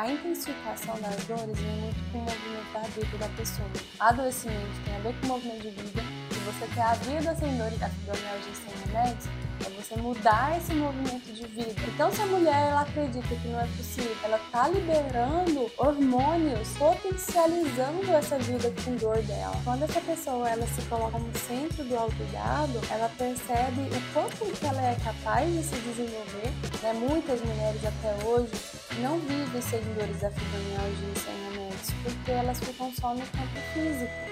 a intensificação das dores vem muito com o movimento da vida da pessoa. Adoecimento tem a ver com o movimento de vida. Você quer a vida sem dor, a fibromialgia sem remédios, é você mudar esse movimento de vida. Então, se a mulher ela acredita que não é possível, ela está liberando hormônios, potencializando essa vida com dor dela. Quando essa pessoa ela se coloca como centro do autocuidado, ela percebe o quanto que ela é capaz de se desenvolver. Né? Muitas mulheres até hoje não vivem seguidores da fibromialgia sem remédios, porque elas ficam só no campo físico.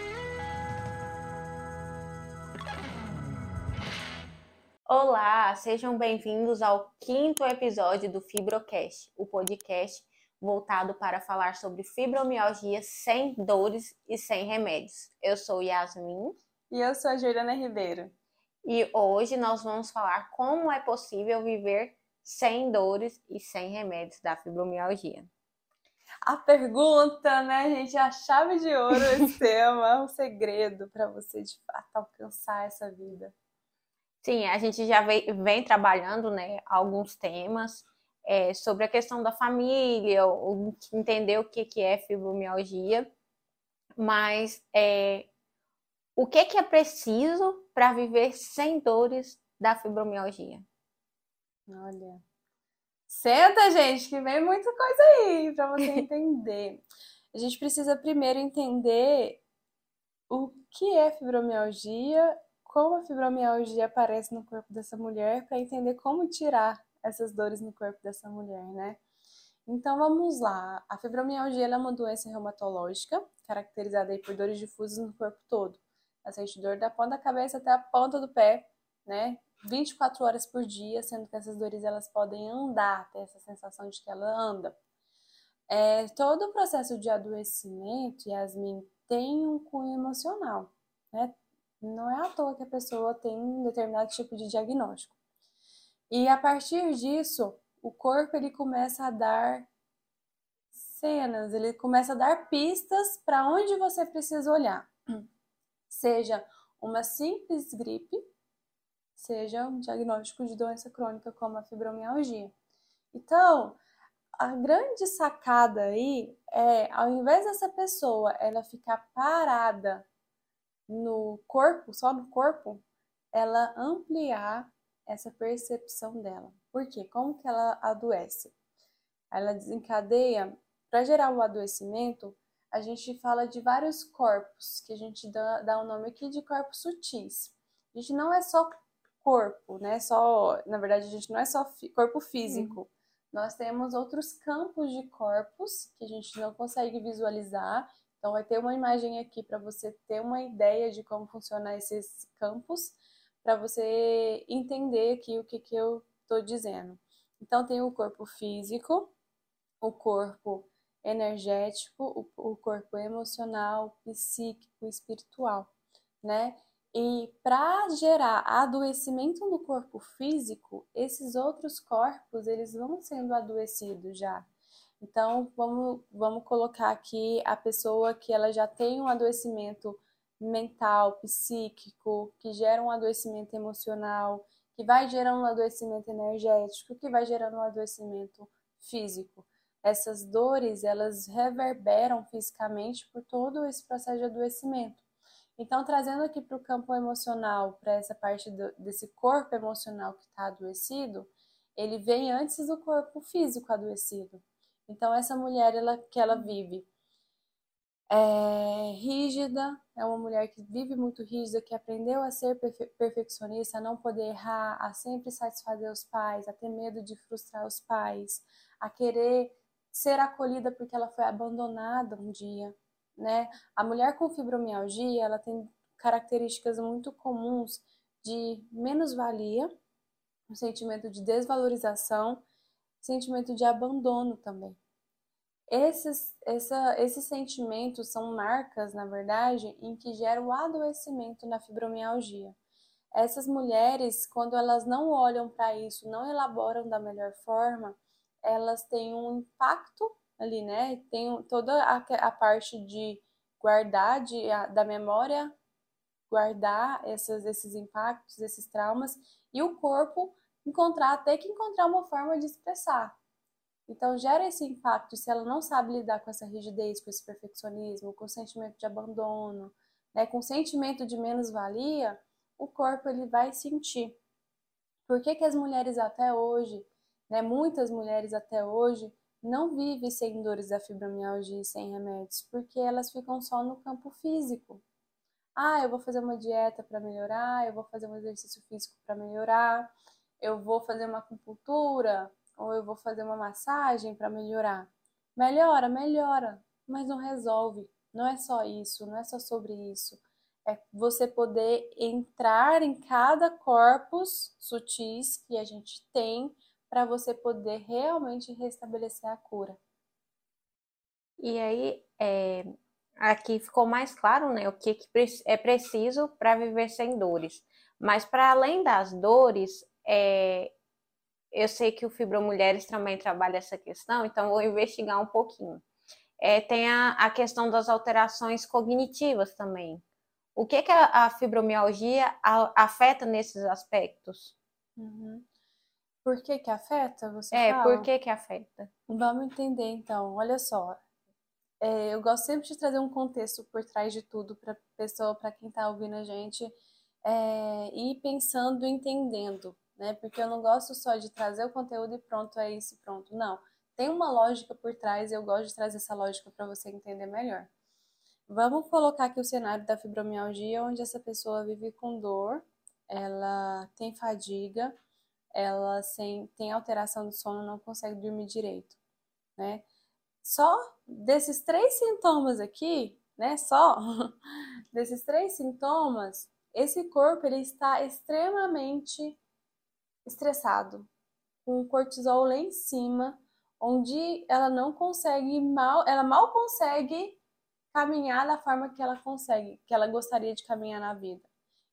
Olá, sejam bem-vindos ao quinto episódio do Fibrocast, o podcast voltado para falar sobre fibromialgia sem dores e sem remédios. Eu sou Yasmin. E eu sou a Juliana Ribeiro. E hoje nós vamos falar como é possível viver sem dores e sem remédios da fibromialgia. A pergunta, né, gente? A chave de ouro esse tema, o segredo para você de fato alcançar essa vida. Sim, a gente já vem, trabalhando né, alguns temas é, sobre a questão da família, entender o que, que é fibromialgia, mas é, o que, que é preciso para viver sem dores da fibromialgia? Olha, senta, gente, que vem muita coisa aí para você entender. a gente precisa primeiro entender o que é fibromialgia como a fibromialgia aparece no corpo dessa mulher para entender como tirar essas dores no corpo dessa mulher, né? Então vamos lá. A fibromialgia é uma doença reumatológica caracterizada por dores difusas no corpo todo. Ela sente dor da ponta da cabeça até a ponta do pé, né? 24 horas por dia, sendo que essas dores elas podem andar, ter essa sensação de que ela anda. É, todo o processo de adoecimento, Yasmin, tem um cunho emocional, né? Não é à toa que a pessoa tem um determinado tipo de diagnóstico. E a partir disso, o corpo ele começa a dar cenas, ele começa a dar pistas para onde você precisa olhar. Seja uma simples gripe, seja um diagnóstico de doença crônica como a fibromialgia. Então, a grande sacada aí é, ao invés dessa pessoa ela ficar parada no corpo, só no corpo, ela ampliar essa percepção dela. Por quê? Como que ela adoece? Ela desencadeia, para gerar o adoecimento, a gente fala de vários corpos, que a gente dá, dá o um nome aqui de corpos sutis. A gente não é só corpo, né? Só, na verdade, a gente não é só corpo físico. Uhum. Nós temos outros campos de corpos que a gente não consegue visualizar então, vai ter uma imagem aqui para você ter uma ideia de como funcionam esses campos, para você entender aqui o que, que eu estou dizendo. Então, tem o corpo físico, o corpo energético, o, o corpo emocional, psíquico, espiritual, né? E para gerar adoecimento no corpo físico, esses outros corpos eles vão sendo adoecidos já. Então, vamos, vamos colocar aqui a pessoa que ela já tem um adoecimento mental, psíquico, que gera um adoecimento emocional, que vai gerando um adoecimento energético, que vai gerando um adoecimento físico. Essas dores, elas reverberam fisicamente por todo esse processo de adoecimento. Então, trazendo aqui para o campo emocional, para essa parte do, desse corpo emocional que está adoecido, ele vem antes do corpo físico adoecido. Então, essa mulher ela, que ela vive é rígida, é uma mulher que vive muito rígida, que aprendeu a ser perfe perfeccionista, a não poder errar, a sempre satisfazer os pais, a ter medo de frustrar os pais, a querer ser acolhida porque ela foi abandonada um dia, né? A mulher com fibromialgia, ela tem características muito comuns de menos-valia, um sentimento de desvalorização sentimento de abandono também. Esses, essa, esses sentimentos são marcas, na verdade, em que geram o adoecimento na fibromialgia. Essas mulheres, quando elas não olham para isso, não elaboram da melhor forma, elas têm um impacto ali, né? Tem toda a, a parte de guardar de, a, da memória, guardar esses, esses impactos, esses traumas, e o corpo encontrar, ter que encontrar uma forma de expressar. Então, gera esse impacto se ela não sabe lidar com essa rigidez, com esse perfeccionismo, com o sentimento de abandono, né, com o sentimento de menos-valia, o corpo ele vai sentir. Por que, que as mulheres até hoje, né, muitas mulheres até hoje, não vivem sem dores da fibromialgia e sem remédios? Porque elas ficam só no campo físico. Ah, eu vou fazer uma dieta para melhorar, eu vou fazer um exercício físico para melhorar, eu vou fazer uma acupuntura, ou eu vou fazer uma massagem para melhorar. Melhora, melhora, mas não resolve. Não é só isso, não é só sobre isso. É você poder entrar em cada corpus sutis que a gente tem para você poder realmente restabelecer a cura. E aí, é, aqui ficou mais claro, né, o que, que é preciso para viver sem dores. Mas para além das dores, é, eu sei que o Fibromulheres também trabalha essa questão, então vou investigar um pouquinho. É, tem a, a, questão das alterações cognitivas também. O que, que a, a fibromialgia a, afeta nesses aspectos? Uhum. Por que que afeta? Você é, fala? por que que afeta? Vamos entender então. Olha só, é, eu gosto sempre de trazer um contexto por trás de tudo para pessoa, para quem está ouvindo a gente, é, ir pensando, entendendo né? Porque eu não gosto só de trazer o conteúdo e pronto, é isso, pronto. Não. Tem uma lógica por trás e eu gosto de trazer essa lógica para você entender melhor. Vamos colocar aqui o cenário da fibromialgia, onde essa pessoa vive com dor, ela tem fadiga, ela tem alteração do sono, não consegue dormir direito, né? Só desses três sintomas aqui, né? Só desses três sintomas, esse corpo ele está extremamente estressado, com o cortisol lá em cima, onde ela não consegue mal, ela mal consegue caminhar da forma que ela consegue, que ela gostaria de caminhar na vida.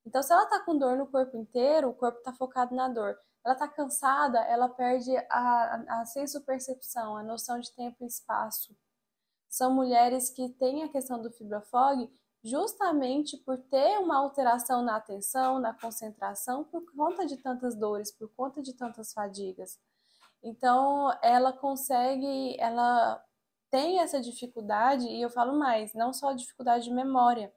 Então, se ela tá com dor no corpo inteiro, o corpo tá focado na dor. Ela tá cansada, ela perde a, a, senso-percepção, a noção de tempo e espaço. São mulheres que têm a questão do fibrofog justamente por ter uma alteração na atenção, na concentração, por conta de tantas dores, por conta de tantas fadigas. Então, ela consegue, ela tem essa dificuldade, e eu falo mais, não só dificuldade de memória.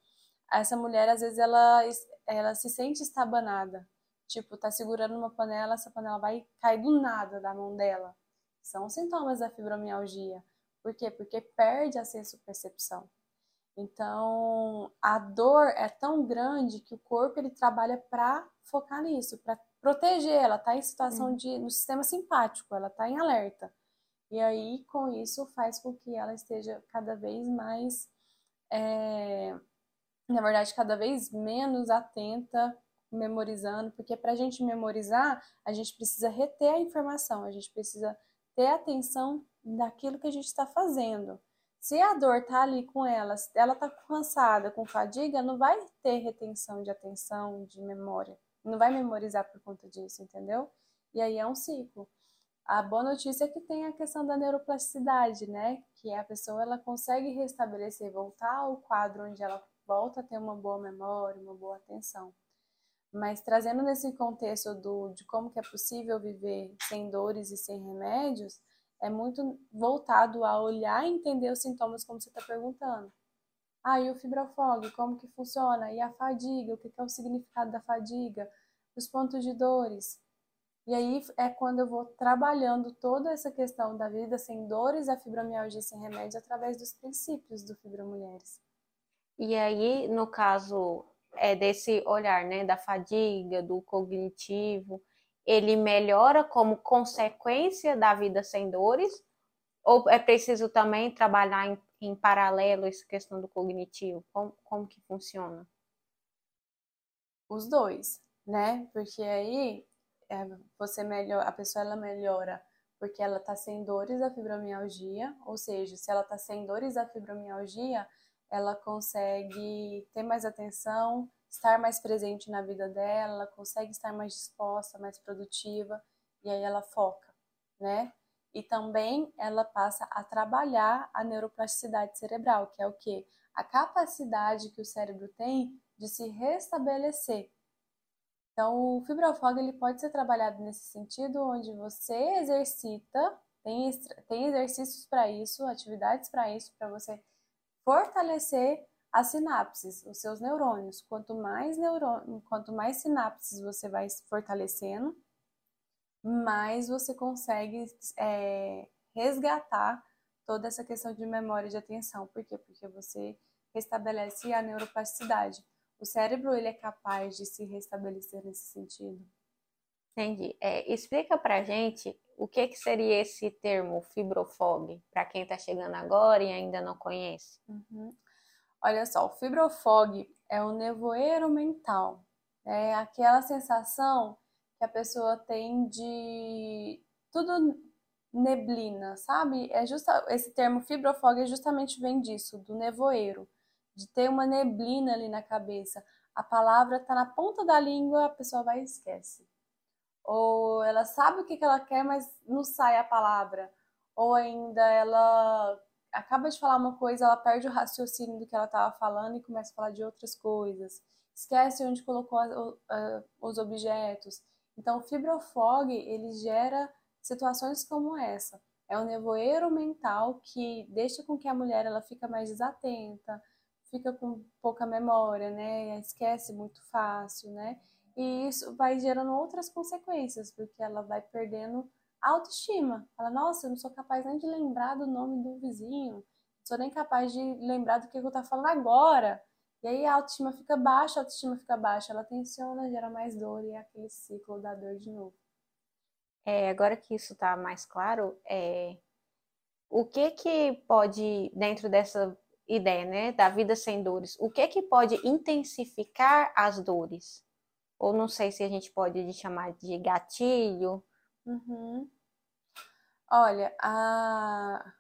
Essa mulher, às vezes, ela, ela se sente estabanada. Tipo, tá segurando uma panela, essa panela vai cair do nada da mão dela. São sintomas da fibromialgia. Por quê? Porque perde a senso-percepção. Então, a dor é tão grande que o corpo ele trabalha para focar nisso, para proteger. Ela está em situação de no sistema simpático, ela está em alerta. E aí, com isso, faz com que ela esteja cada vez mais, é, na verdade, cada vez menos atenta, memorizando, porque para a gente memorizar, a gente precisa reter a informação, a gente precisa ter atenção daquilo que a gente está fazendo. Se a dor tá ali com ela, ela tá cansada, com fadiga, não vai ter retenção de atenção, de memória. Não vai memorizar por conta disso, entendeu? E aí é um ciclo. A boa notícia é que tem a questão da neuroplasticidade, né? Que a pessoa ela consegue restabelecer, voltar ao quadro onde ela volta a ter uma boa memória, uma boa atenção. Mas trazendo nesse contexto do, de como que é possível viver sem dores e sem remédios, é muito voltado a olhar e entender os sintomas como você está perguntando. Ah, e o fibrofog, como que funciona? E a fadiga, o que é o significado da fadiga? Os pontos de dores. E aí é quando eu vou trabalhando toda essa questão da vida sem dores, a fibromialgia sem remédio, através dos princípios do Fibromulheres. E aí, no caso é desse olhar, né, da fadiga, do cognitivo, ele melhora como consequência da vida sem dores? Ou é preciso também trabalhar em, em paralelo essa questão do cognitivo? Como, como que funciona? Os dois, né? Porque aí é, você melhora, a pessoa ela melhora porque ela está sem dores da fibromialgia, ou seja, se ela está sem dores da fibromialgia, ela consegue ter mais atenção, estar mais presente na vida dela, ela consegue estar mais disposta, mais produtiva, e aí ela foca, né? E também ela passa a trabalhar a neuroplasticidade cerebral, que é o que? A capacidade que o cérebro tem de se restabelecer. Então, o fibrofog ele pode ser trabalhado nesse sentido, onde você exercita, Tem, tem exercícios para isso, atividades para isso, para você fortalecer as sinapses, os seus neurônios. Quanto mais neurônio, quanto mais sinapses você vai fortalecendo, mais você consegue é, resgatar toda essa questão de memória e de atenção. Por quê? Porque você restabelece a neuroplasticidade. O cérebro ele é capaz de se restabelecer nesse sentido. Entendi. É, explica pra gente o que, que seria esse termo fibrofog, para quem está chegando agora e ainda não conhece. Uhum. Olha só, o fibrofog é o nevoeiro mental. É aquela sensação que a pessoa tem de tudo neblina, sabe? É justa, esse termo fibrofog é justamente vem disso, do nevoeiro, de ter uma neblina ali na cabeça. A palavra está na ponta da língua, a pessoa vai e esquece. Ou ela sabe o que ela quer, mas não sai a palavra. Ou ainda ela acaba de falar uma coisa, ela perde o raciocínio do que ela estava falando e começa a falar de outras coisas. Esquece onde colocou os objetos. Então, o fibrofog, ele gera situações como essa. É um nevoeiro mental que deixa com que a mulher ela fica mais desatenta, fica com pouca memória, né? Esquece muito fácil, né? E isso vai gerando outras consequências, porque ela vai perdendo autoestima. Fala, nossa, eu não sou capaz nem de lembrar do nome do vizinho, não sou nem capaz de lembrar do que eu tô falando agora. E aí a autoestima fica baixa, a autoestima fica baixa, ela tensiona, gera mais dor e é aquele ciclo da dor de novo. É, agora que isso está mais claro, é, o que que pode, dentro dessa ideia, né, da vida sem dores, o que que pode intensificar as dores? Ou não sei se a gente pode chamar de gatilho. Uhum. Olha, a,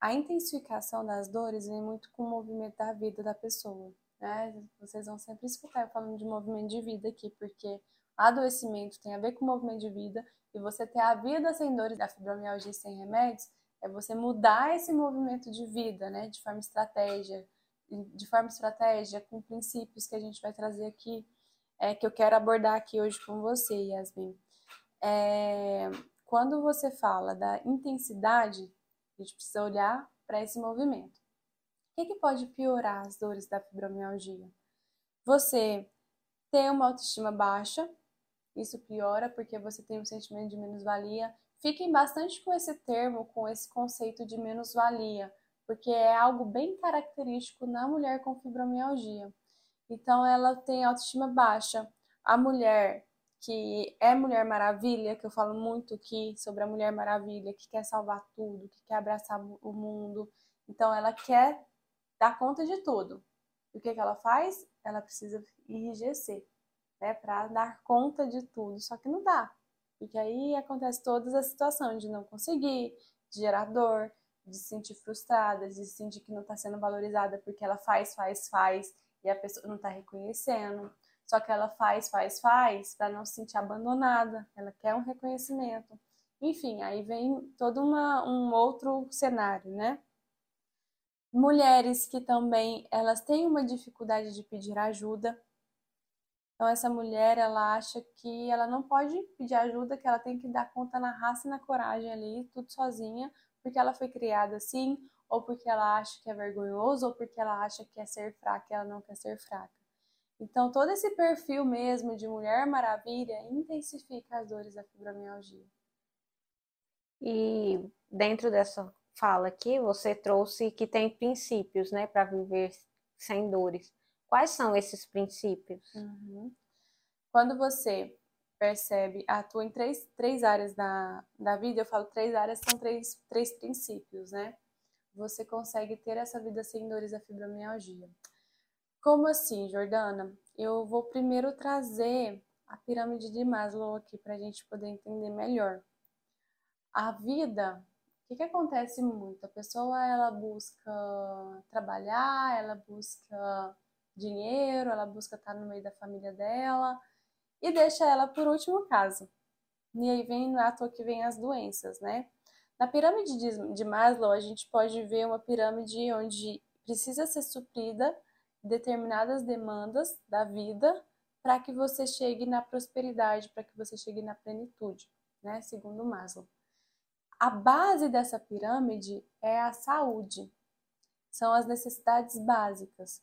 a intensificação das dores vem muito com o movimento da vida da pessoa né? Vocês vão sempre escutar eu falando de movimento de vida aqui, porque adoecimento tem a ver com movimento de vida e você ter a vida sem dores da fibromialgia sem remédios é você mudar esse movimento de vida, né? De forma estratégia, de forma estratégia com princípios que a gente vai trazer aqui, é, que eu quero abordar aqui hoje com você, Yasmin. É, quando você fala da intensidade, a gente precisa olhar para esse movimento que, que pode piorar as dores da fibromialgia? Você tem uma autoestima baixa, isso piora porque você tem um sentimento de menos-valia. Fiquem bastante com esse termo, com esse conceito de menos-valia, porque é algo bem característico na mulher com fibromialgia. Então, ela tem autoestima baixa. A mulher que é Mulher Maravilha, que eu falo muito aqui sobre a Mulher Maravilha, que quer salvar tudo, que quer abraçar o mundo. Então, ela quer dar conta de tudo. E o que, que ela faz? Ela precisa enrijecer, né, para dar conta de tudo. Só que não dá. Porque aí acontece todas as situações de não conseguir, de gerar dor, de se sentir frustrada, de se sentir que não está sendo valorizada porque ela faz, faz, faz e a pessoa não está reconhecendo. Só que ela faz, faz, faz para não se sentir abandonada. Ela quer um reconhecimento. Enfim, aí vem todo uma, um outro cenário, né? mulheres que também elas têm uma dificuldade de pedir ajuda. Então essa mulher ela acha que ela não pode pedir ajuda, que ela tem que dar conta na raça e na coragem ali, tudo sozinha, porque ela foi criada assim, ou porque ela acha que é vergonhoso, ou porque ela acha que é ser fraca e ela não quer ser fraca. Então todo esse perfil mesmo de mulher maravilha intensifica as dores da fibromialgia. E dentro dessa fala aqui, você trouxe que tem princípios, né, para viver sem dores. Quais são esses princípios? Uhum. Quando você percebe, atua em três, três áreas da, da vida, eu falo três áreas, são três, três princípios, né? Você consegue ter essa vida sem dores da fibromialgia. Como assim, Jordana? Eu vou primeiro trazer a pirâmide de Maslow aqui para a gente poder entender melhor. A vida que, que acontece muito? A pessoa ela busca trabalhar, ela busca dinheiro, ela busca estar no meio da família dela e deixa ela por último caso. E aí vem na toa que vem as doenças, né? Na pirâmide de, de Maslow, a gente pode ver uma pirâmide onde precisa ser suprida determinadas demandas da vida para que você chegue na prosperidade, para que você chegue na plenitude, né? Segundo Maslow. A base dessa pirâmide é a saúde. São as necessidades básicas,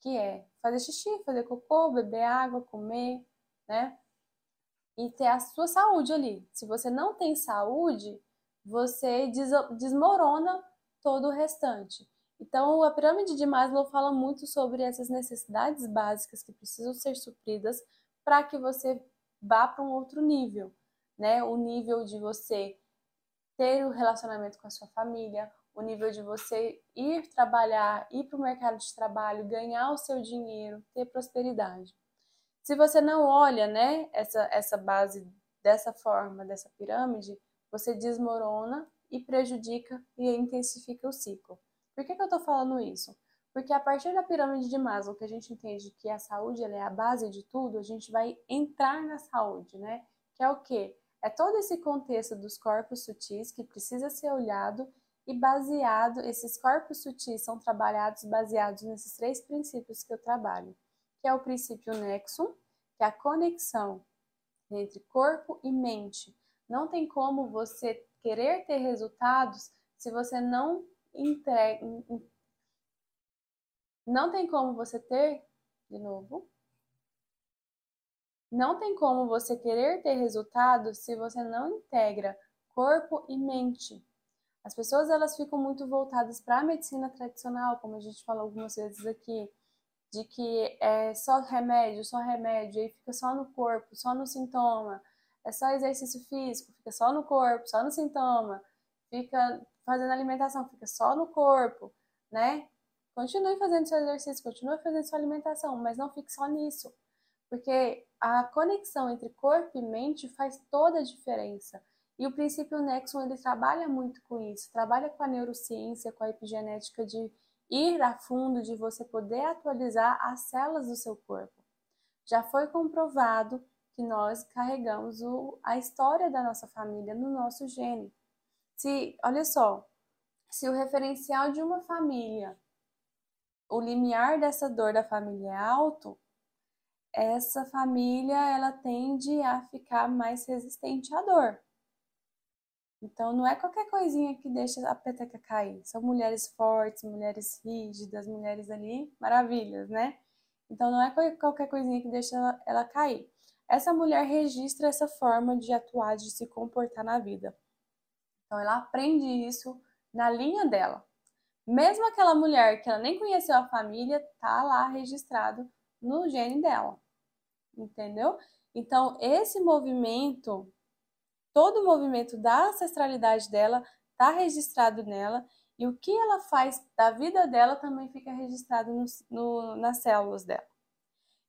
que é fazer xixi, fazer cocô, beber água, comer, né? E ter a sua saúde ali. Se você não tem saúde, você desmorona todo o restante. Então, a pirâmide de Maslow fala muito sobre essas necessidades básicas que precisam ser supridas para que você vá para um outro nível, né? O nível de você ter o um relacionamento com a sua família, o nível de você ir trabalhar, ir para o mercado de trabalho, ganhar o seu dinheiro, ter prosperidade. Se você não olha, né, essa, essa base dessa forma, dessa pirâmide, você desmorona e prejudica e intensifica o ciclo. Por que, que eu estou falando isso? Porque a partir da pirâmide de Maslow, que a gente entende que a saúde é a base de tudo, a gente vai entrar na saúde, né? Que é o quê? É todo esse contexto dos corpos sutis que precisa ser olhado e baseado, esses corpos sutis são trabalhados baseados nesses três princípios que eu trabalho, que é o princípio nexum, que é a conexão entre corpo e mente. Não tem como você querer ter resultados se você não entrega. Não tem como você ter. De novo. Não tem como você querer ter resultados se você não integra corpo e mente. As pessoas elas ficam muito voltadas para a medicina tradicional, como a gente falou algumas vezes aqui, de que é só remédio, só remédio, aí fica só no corpo, só no sintoma, é só exercício físico, fica só no corpo, só no sintoma, fica fazendo alimentação, fica só no corpo, né? Continue fazendo seu exercício, continue fazendo sua alimentação, mas não fique só nisso. Porque a conexão entre corpo e mente faz toda a diferença. E o princípio Nexon ele trabalha muito com isso, trabalha com a neurociência, com a epigenética de ir a fundo, de você poder atualizar as células do seu corpo. Já foi comprovado que nós carregamos o, a história da nossa família no nosso gene. Se, olha só, se o referencial de uma família, o limiar dessa dor da família é alto, essa família ela tende a ficar mais resistente à dor. Então não é qualquer coisinha que deixa a peteca cair. São mulheres fortes, mulheres rígidas, mulheres ali maravilhas, né? Então não é qualquer coisinha que deixa ela, ela cair. Essa mulher registra essa forma de atuar, de se comportar na vida. Então ela aprende isso na linha dela. Mesmo aquela mulher que ela nem conheceu a família, tá lá registrado no gene dela. Entendeu? Então esse movimento, todo o movimento da ancestralidade dela tá registrado nela e o que ela faz da vida dela também fica registrado no, no, nas células dela.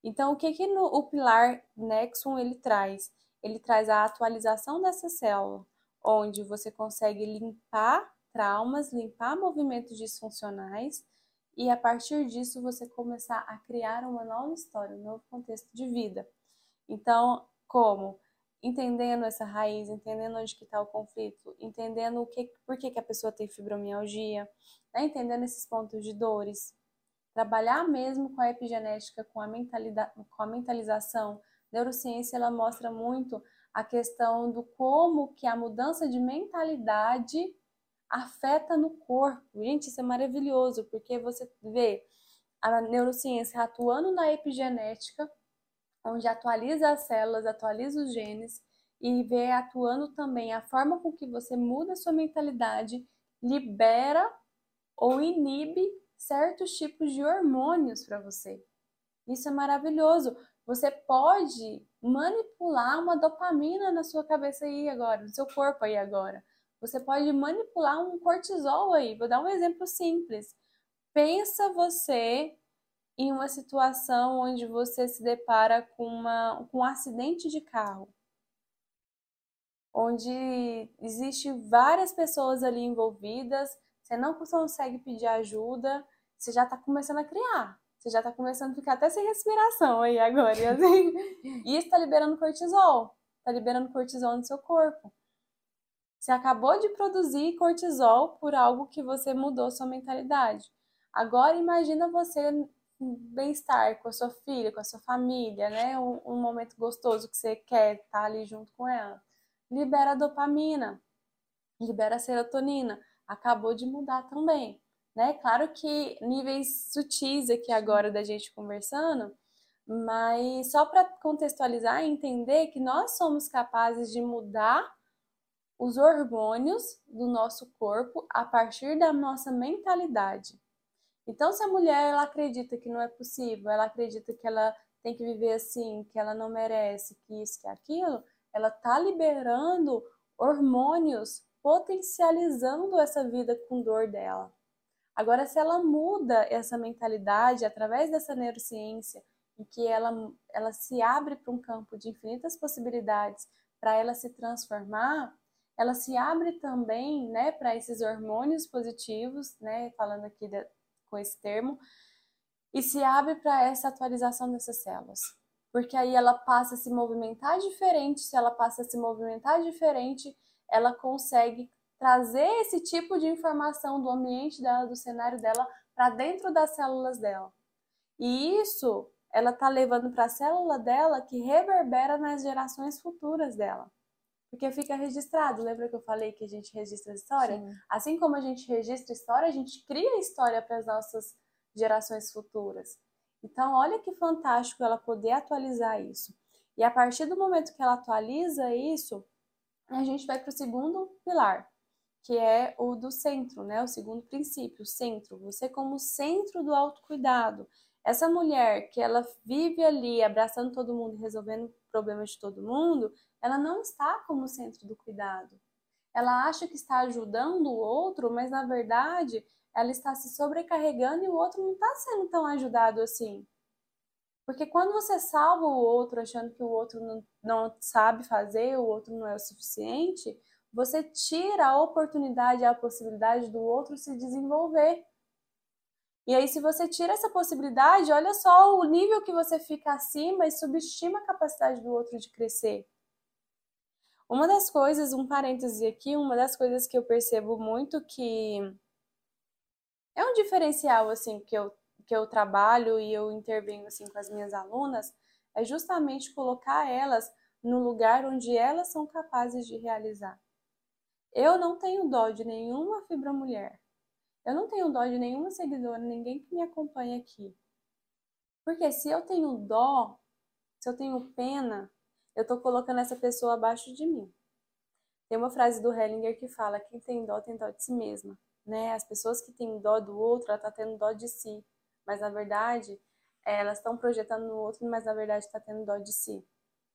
Então, o que, que no, o pilar Nexum ele traz? Ele traz a atualização dessa célula, onde você consegue limpar traumas, limpar movimentos disfuncionais e a partir disso você começar a criar uma nova história, um novo contexto de vida. Então, como? Entendendo essa raiz, entendendo onde que está o conflito, entendendo o que, por que, que a pessoa tem fibromialgia, né? entendendo esses pontos de dores, trabalhar mesmo com a epigenética, com a, mentalidade, com a mentalização. Neurociência ela mostra muito a questão do como que a mudança de mentalidade afeta no corpo. Gente, isso é maravilhoso, porque você vê a neurociência atuando na epigenética, onde atualiza as células, atualiza os genes, e vê atuando também a forma com que você muda a sua mentalidade, libera ou inibe certos tipos de hormônios para você. Isso é maravilhoso. Você pode manipular uma dopamina na sua cabeça aí agora, no seu corpo aí agora. Você pode manipular um cortisol aí. Vou dar um exemplo simples. Pensa você em uma situação onde você se depara com, uma, com um acidente de carro, onde existe várias pessoas ali envolvidas, você não consegue pedir ajuda, você já está começando a criar. Você já está começando a ficar até sem respiração aí agora. E, assim, e está liberando cortisol. Está liberando cortisol no seu corpo. Você acabou de produzir cortisol por algo que você mudou sua mentalidade. Agora imagina você bem-estar com a sua filha, com a sua família, né? Um, um, momento gostoso que você quer estar ali junto com ela. Libera dopamina. libera serotonina. Acabou de mudar também, né? Claro que níveis sutis aqui agora da gente conversando, mas só para contextualizar e entender que nós somos capazes de mudar os hormônios do nosso corpo a partir da nossa mentalidade. Então, se a mulher ela acredita que não é possível, ela acredita que ela tem que viver assim, que ela não merece, que isso, que aquilo, ela tá liberando hormônios potencializando essa vida com dor dela. Agora, se ela muda essa mentalidade através dessa neurociência, em que ela, ela se abre para um campo de infinitas possibilidades para ela se transformar, ela se abre também né, para esses hormônios positivos, né, falando aqui de, com esse termo, e se abre para essa atualização dessas células. Porque aí ela passa a se movimentar diferente, se ela passa a se movimentar diferente, ela consegue trazer esse tipo de informação do ambiente dela, do cenário dela, para dentro das células dela. E isso ela está levando para a célula dela que reverbera nas gerações futuras dela. Porque fica registrado. Lembra que eu falei que a gente registra história? Sim. Assim como a gente registra história, a gente cria história para as nossas gerações futuras. Então, olha que fantástico ela poder atualizar isso. E a partir do momento que ela atualiza isso, a gente vai para o segundo pilar, que é o do centro, né? O segundo princípio, o centro. Você como centro do autocuidado. Essa mulher que ela vive ali abraçando todo mundo, resolvendo problemas de todo mundo, ela não está como centro do cuidado. Ela acha que está ajudando o outro, mas na verdade ela está se sobrecarregando e o outro não está sendo tão ajudado assim. Porque quando você salva o outro achando que o outro não, não sabe fazer, o outro não é o suficiente, você tira a oportunidade, a possibilidade do outro se desenvolver. E aí, se você tira essa possibilidade, olha só o nível que você fica acima e subestima a capacidade do outro de crescer. Uma das coisas, um parêntese aqui, uma das coisas que eu percebo muito que é um diferencial, assim, que eu que eu trabalho e eu intervenho assim com as minhas alunas é justamente colocar elas no lugar onde elas são capazes de realizar. Eu não tenho dó de nenhuma fibra mulher. Eu não tenho dó de nenhuma seguidora, ninguém que me acompanha aqui. Porque se eu tenho dó, se eu tenho pena, eu estou colocando essa pessoa abaixo de mim. Tem uma frase do Hellinger que fala: quem tem dó tem dó de si mesma. Né? As pessoas que têm dó do outro, ela está tendo dó de si mas na verdade elas estão projetando no outro, mas na verdade está tendo dó de si.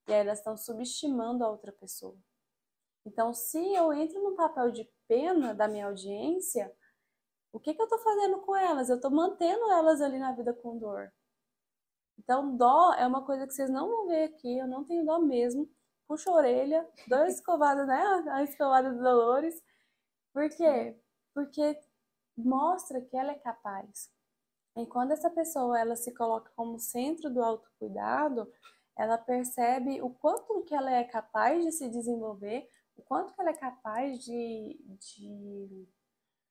E aí elas estão subestimando a outra pessoa. Então, se eu entro no papel de pena da minha audiência, o que, que eu estou fazendo com elas? Eu estou mantendo elas ali na vida com dor. Então, dó é uma coisa que vocês não vão ver aqui, eu não tenho dó mesmo. Puxa a orelha, dou escovada, né? A escovada do Dolores. Por quê? Porque mostra que ela é capaz. E quando essa pessoa ela se coloca como centro do autocuidado, ela percebe o quanto que ela é capaz de se desenvolver, o quanto que ela é capaz de, de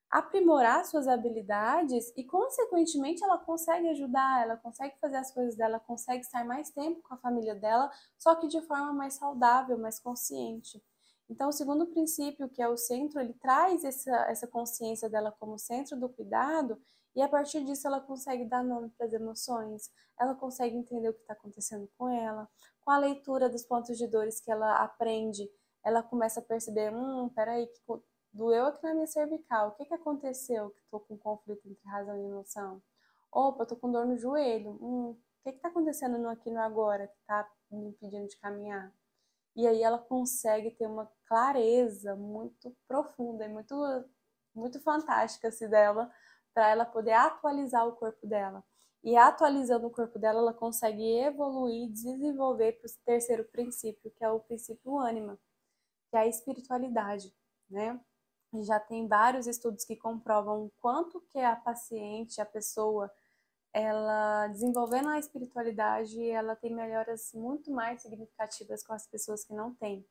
aprimorar suas habilidades e, consequentemente, ela consegue ajudar, ela consegue fazer as coisas dela, consegue estar mais tempo com a família dela, só que de forma mais saudável, mais consciente. Então, o segundo princípio, que é o centro, ele traz essa, essa consciência dela como centro do cuidado e a partir disso ela consegue dar nome para as emoções, ela consegue entender o que está acontecendo com ela. Com a leitura dos pontos de dores que ela aprende, ela começa a perceber, hum, peraí, que doeu aqui na minha cervical, o que, que aconteceu que estou com conflito entre razão e emoção? Opa, estou com dor no joelho, hum, o que está acontecendo no aqui no agora que está me impedindo de caminhar? E aí ela consegue ter uma clareza muito profunda e muito, muito fantástica assim, dela para ela poder atualizar o corpo dela. E atualizando o corpo dela, ela consegue evoluir, desenvolver para o terceiro princípio, que é o princípio ânima, que é a espiritualidade, né? Já tem vários estudos que comprovam o quanto que a paciente, a pessoa, ela desenvolvendo a espiritualidade, ela tem melhoras muito mais significativas com as pessoas que não têm.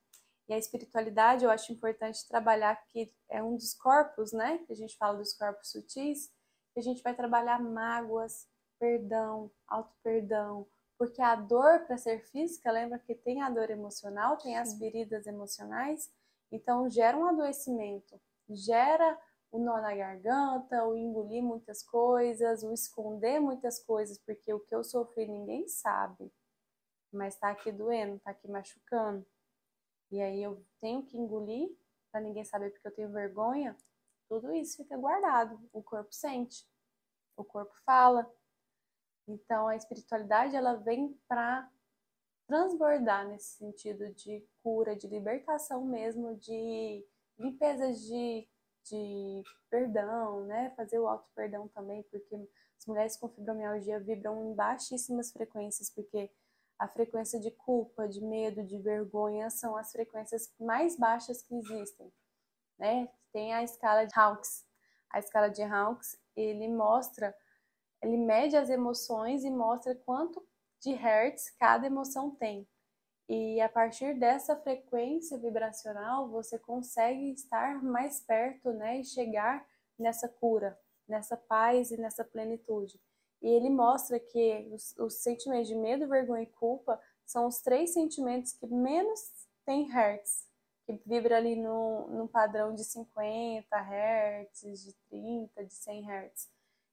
E a espiritualidade, eu acho importante trabalhar que é um dos corpos, né? Que a gente fala dos corpos sutis, que a gente vai trabalhar mágoas, perdão, auto-perdão, porque a dor para ser física, lembra que tem a dor emocional, tem as feridas emocionais, Então gera um adoecimento, gera o nó na garganta, o engolir muitas coisas, o esconder muitas coisas, porque o que eu sofri ninguém sabe, mas tá aqui doendo, tá aqui machucando. E aí eu tenho que engolir para ninguém saber porque eu tenho vergonha. Tudo isso fica guardado, o corpo sente, o corpo fala. Então a espiritualidade ela vem para transbordar nesse sentido de cura, de libertação mesmo, de limpeza de de perdão, né? Fazer o auto perdão também, porque as mulheres com fibromialgia vibram em baixíssimas frequências, porque a frequência de culpa, de medo, de vergonha são as frequências mais baixas que existem, né? Tem a escala de Hawkes. A escala de Hawkes, ele mostra, ele mede as emoções e mostra quanto de hertz cada emoção tem. E a partir dessa frequência vibracional, você consegue estar mais perto, né, e chegar nessa cura, nessa paz e nessa plenitude. E ele mostra que os, os sentimentos de medo, vergonha e culpa são os três sentimentos que menos têm hertz, que vibra ali no, no padrão de 50 hertz, de 30, de 100 hertz.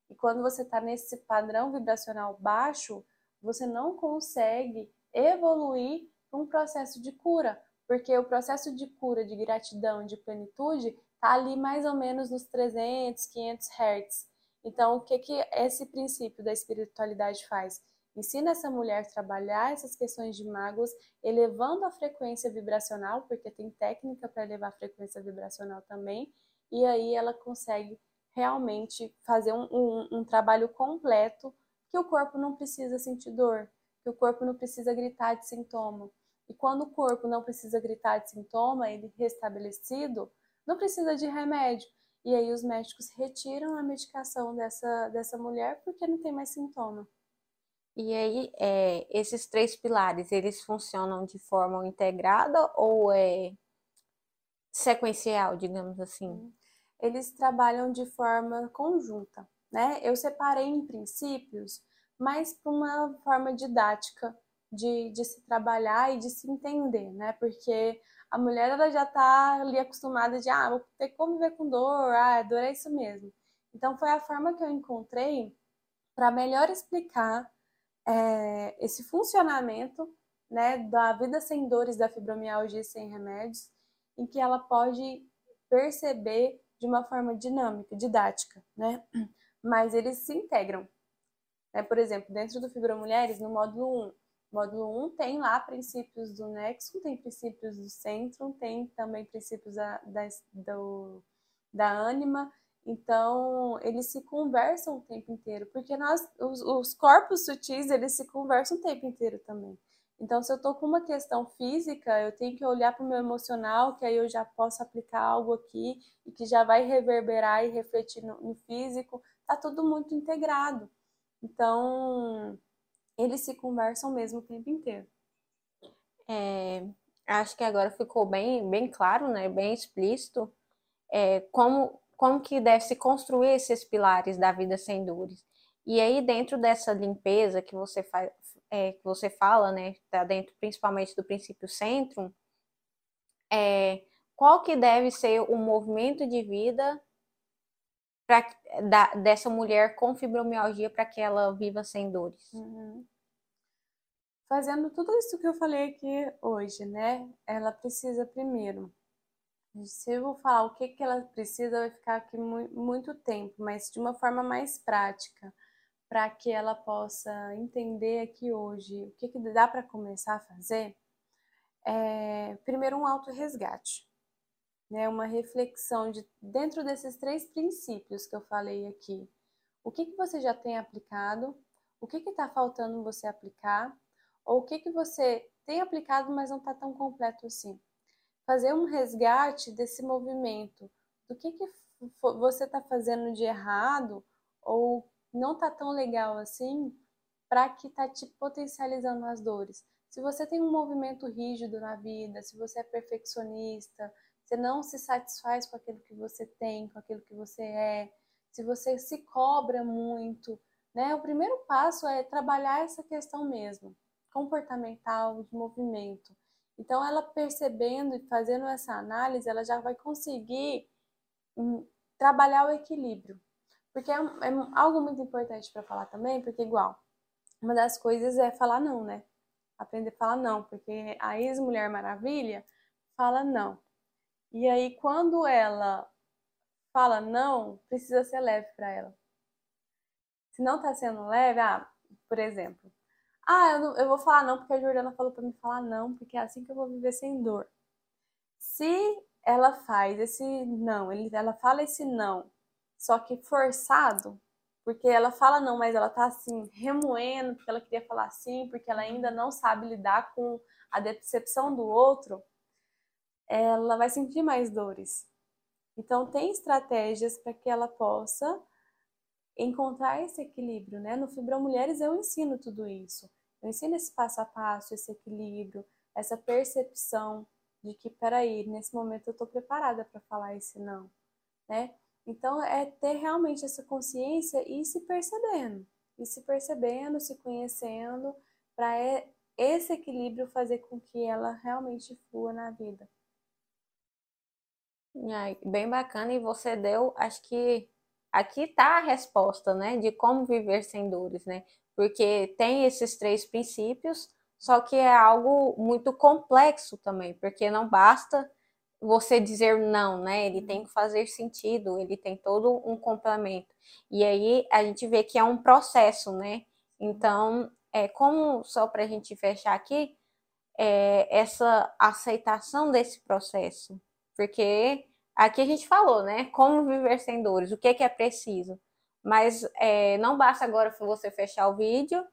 E quando você está nesse padrão vibracional baixo, você não consegue evoluir um processo de cura, porque o processo de cura, de gratidão, de plenitude, está ali mais ou menos nos 300, 500 Hz. Então, o que, que esse princípio da espiritualidade faz? Ensina essa mulher a trabalhar essas questões de mágoas, elevando a frequência vibracional, porque tem técnica para elevar a frequência vibracional também, e aí ela consegue realmente fazer um, um, um trabalho completo que o corpo não precisa sentir dor, que o corpo não precisa gritar de sintoma. E quando o corpo não precisa gritar de sintoma, ele restabelecido, não precisa de remédio. E aí os médicos retiram a medicação dessa, dessa mulher porque não tem mais sintoma. E aí, é, esses três pilares, eles funcionam de forma integrada ou é sequencial, digamos assim? Eles trabalham de forma conjunta, né? Eu separei em princípios mas para uma forma didática de, de se trabalhar e de se entender, né? Porque a mulher ela já está ali acostumada de, ah, vou ter que conviver com dor, ah, dor é isso mesmo. Então foi a forma que eu encontrei para melhor explicar é, esse funcionamento né, da vida sem dores da fibromialgia sem remédios, em que ela pode perceber de uma forma dinâmica, didática, né? Mas eles se integram. Né? Por exemplo, dentro do Fibromulheres, no módulo 1, módulo 1 tem lá princípios do Nexo, tem princípios do Centro, tem também princípios da, da, do, da Anima, então eles se conversam o tempo inteiro, porque nós, os, os corpos sutis, eles se conversam o tempo inteiro também. Então, se eu estou com uma questão física, eu tenho que olhar para o meu emocional, que aí eu já posso aplicar algo aqui e que já vai reverberar e refletir no, no físico. Tá tudo muito integrado. Então, eles se conversam mesmo o tempo inteiro. É, acho que agora ficou bem, bem claro, né, bem explícito, é, como, como que deve se construir esses pilares da vida sem dores. E aí, dentro dessa limpeza que você, é, que você fala, né, tá dentro principalmente do princípio centro, é, qual que deve ser o movimento de vida pra, da, dessa mulher com fibromialgia para que ela viva sem dores. Uhum. Fazendo tudo isso que eu falei aqui hoje, né? Ela precisa primeiro. Se eu vou falar o que, que ela precisa, vai ficar aqui mu muito tempo, mas de uma forma mais prática, para que ela possa entender aqui hoje o que, que dá para começar a fazer. É, primeiro, um auto-resgate né, uma reflexão de dentro desses três princípios que eu falei aqui. O que, que você já tem aplicado? O que está faltando você aplicar? Ou o que, que você tem aplicado, mas não está tão completo assim? Fazer um resgate desse movimento, do que, que você está fazendo de errado ou não está tão legal assim, para que está te potencializando as dores. Se você tem um movimento rígido na vida, se você é perfeccionista, você não se satisfaz com aquilo que você tem, com aquilo que você é, se você se cobra muito, né? O primeiro passo é trabalhar essa questão mesmo, comportamental, de movimento. Então, ela percebendo e fazendo essa análise, ela já vai conseguir hum, trabalhar o equilíbrio. Porque é, é algo muito importante para falar também, porque, igual, uma das coisas é falar não, né? Aprender a falar não, porque a ex-mulher maravilha fala não. E aí, quando ela fala não, precisa ser leve para ela. Se não tá sendo leve, ah, por exemplo, ah, eu, não, eu vou falar não porque a Jordana falou para me falar não, porque é assim que eu vou viver sem dor. Se ela faz esse não, ela fala esse não, só que forçado, porque ela fala não, mas ela tá assim, remoendo, porque ela queria falar sim, porque ela ainda não sabe lidar com a decepção do outro, ela vai sentir mais dores. Então, tem estratégias para que ela possa encontrar esse equilíbrio, né? No Fibra Mulheres eu ensino tudo isso. Eu ensino esse passo a passo, esse equilíbrio, essa percepção de que, peraí, nesse momento eu estou preparada para falar esse não, né? Então, é ter realmente essa consciência e se percebendo, e se percebendo, se conhecendo, para esse equilíbrio fazer com que ela realmente flua na vida. Bem bacana, e você deu, acho que aqui está a resposta, né, de como viver sem dores, né? Porque tem esses três princípios, só que é algo muito complexo também, porque não basta você dizer não, né? Ele tem que fazer sentido, ele tem todo um complemento. E aí a gente vê que é um processo, né? Então, é como só para a gente fechar aqui, é, essa aceitação desse processo, porque aqui a gente falou, né? Como viver sem dores, o que, que é preciso. Mas é, não basta agora você fechar o vídeo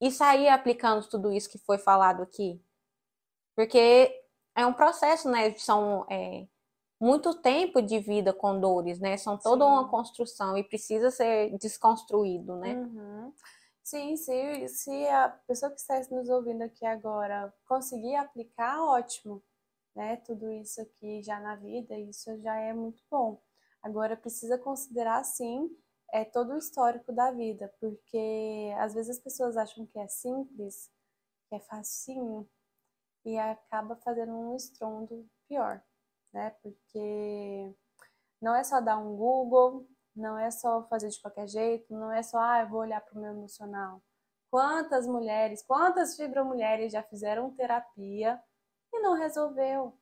e sair aplicando tudo isso que foi falado aqui. Porque é um processo, né? São é, muito tempo de vida com dores, né? São toda Sim. uma construção e precisa ser desconstruído, né? Uhum. Sim, se, se a pessoa que está nos ouvindo aqui agora conseguir aplicar, ótimo né? Tudo isso aqui já na vida, isso já é muito bom. Agora precisa considerar sim é todo o histórico da vida, porque às vezes as pessoas acham que é simples, que é facinho e acaba fazendo um estrondo pior, né? Porque não é só dar um Google, não é só fazer de qualquer jeito, não é só, ah, eu vou olhar para o meu emocional. Quantas mulheres, quantas fibromulheres já fizeram terapia e não resolveu.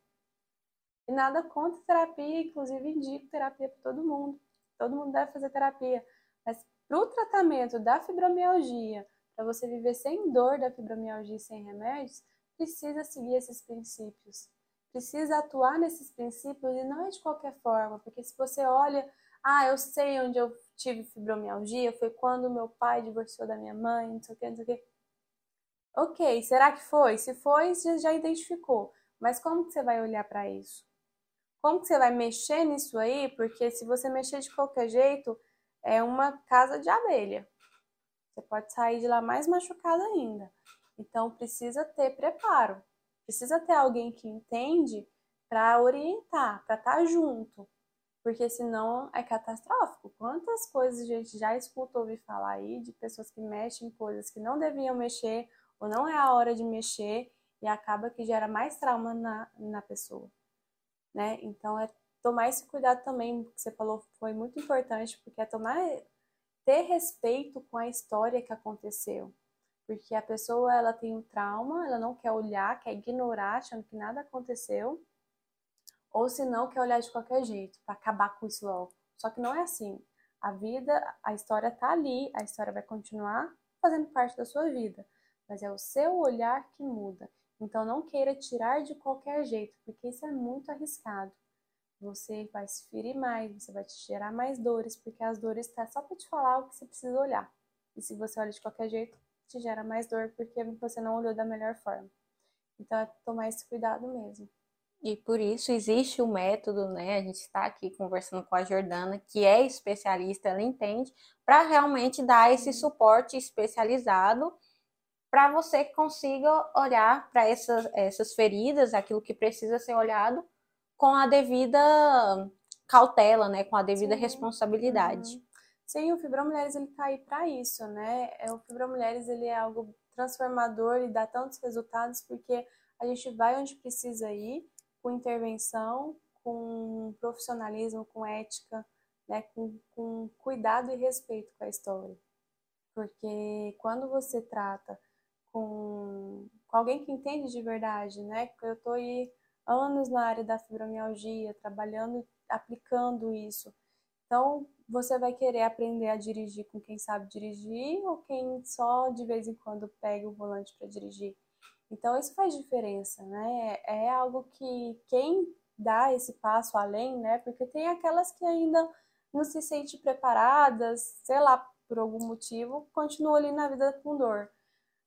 E nada contra terapia, inclusive indico terapia para todo mundo. Todo mundo deve fazer terapia. Mas para o tratamento da fibromialgia, para você viver sem dor da fibromialgia e sem remédios, precisa seguir esses princípios. Precisa atuar nesses princípios e não é de qualquer forma, porque se você olha, ah, eu sei onde eu tive fibromialgia, foi quando meu pai divorciou da minha mãe, não sei o que, não sei o que. Ok, será que foi? Se foi, você já identificou. Mas como que você vai olhar para isso? Como que você vai mexer nisso aí? Porque se você mexer de qualquer jeito, é uma casa de abelha. Você pode sair de lá mais machucada ainda. Então precisa ter preparo. Precisa ter alguém que entende para orientar, para estar tá junto. Porque senão é catastrófico. Quantas coisas a gente já escuta ouvir falar aí de pessoas que mexem em coisas que não deviam mexer ou não é a hora de mexer e acaba que gera mais trauma na, na pessoa, né? Então é tomar esse cuidado também, que você falou foi muito importante, porque é tomar ter respeito com a história que aconteceu. Porque a pessoa ela tem um trauma, ela não quer olhar, quer ignorar, achando que nada aconteceu, ou se não quer olhar de qualquer jeito, para acabar com isso logo. Só que não é assim. A vida, a história tá ali, a história vai continuar fazendo parte da sua vida mas é o seu olhar que muda. Então não queira tirar de qualquer jeito, porque isso é muito arriscado. Você vai se ferir mais, você vai te gerar mais dores, porque as dores estão tá só para te falar o que você precisa olhar. E se você olha de qualquer jeito, te gera mais dor porque você não olhou da melhor forma. Então é tomar esse cuidado mesmo. E por isso existe o método, né? A gente está aqui conversando com a Jordana, que é especialista, ela entende, para realmente dar esse suporte especializado para você consiga olhar para essas, essas feridas, aquilo que precisa ser olhado, com a devida cautela, né, com a devida Sim. responsabilidade. Uhum. Sim, o Fibromulheres ele tá aí para isso, né? É, o Fibromulheres ele é algo transformador e dá tantos resultados porque a gente vai onde precisa ir, com intervenção, com profissionalismo, com ética, né, com, com cuidado e respeito com a história. Porque quando você trata com, com alguém que entende de verdade, né, eu estou aí anos na área da fibromialgia, trabalhando, aplicando isso. Então, você vai querer aprender a dirigir com quem sabe dirigir ou quem só de vez em quando pega o volante para dirigir. Então, isso faz diferença, né? É algo que quem dá esse passo além, né? Porque tem aquelas que ainda não se sentem preparadas, sei lá, por algum motivo, continuam ali na vida com dor.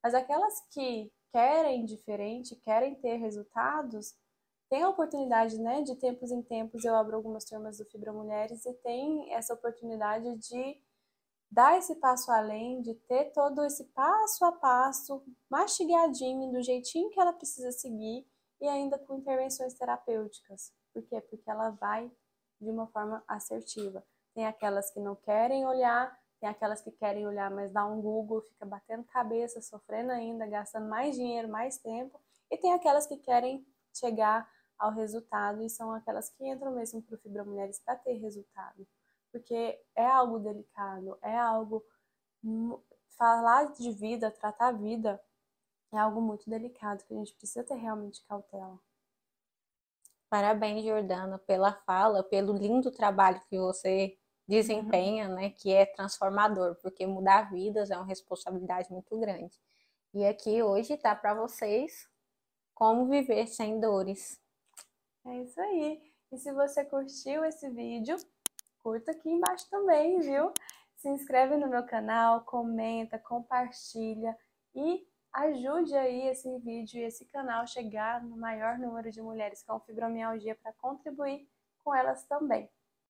Mas aquelas que querem diferente, querem ter resultados, tem a oportunidade, né, de tempos em tempos eu abro algumas turmas do Fibra Mulheres e tem essa oportunidade de dar esse passo além, de ter todo esse passo a passo mastigadinho, do jeitinho que ela precisa seguir e ainda com intervenções terapêuticas. Por quê? Porque ela vai de uma forma assertiva. Tem aquelas que não querem olhar, tem aquelas que querem olhar, mas dá um Google, fica batendo cabeça, sofrendo ainda, gastando mais dinheiro, mais tempo. E tem aquelas que querem chegar ao resultado e são aquelas que entram mesmo para o Fibra Mulheres para ter resultado. Porque é algo delicado, é algo. Falar de vida, tratar a vida, é algo muito delicado que a gente precisa ter realmente cautela. Parabéns, Jordana, pela fala, pelo lindo trabalho que você desempenha, uhum. né, que é transformador, porque mudar vidas é uma responsabilidade muito grande. E aqui hoje tá para vocês como viver sem dores. É isso aí. E se você curtiu esse vídeo, curta aqui embaixo também, viu? Se inscreve no meu canal, comenta, compartilha e ajude aí esse vídeo e esse canal a chegar no maior número de mulheres com fibromialgia para contribuir com elas também.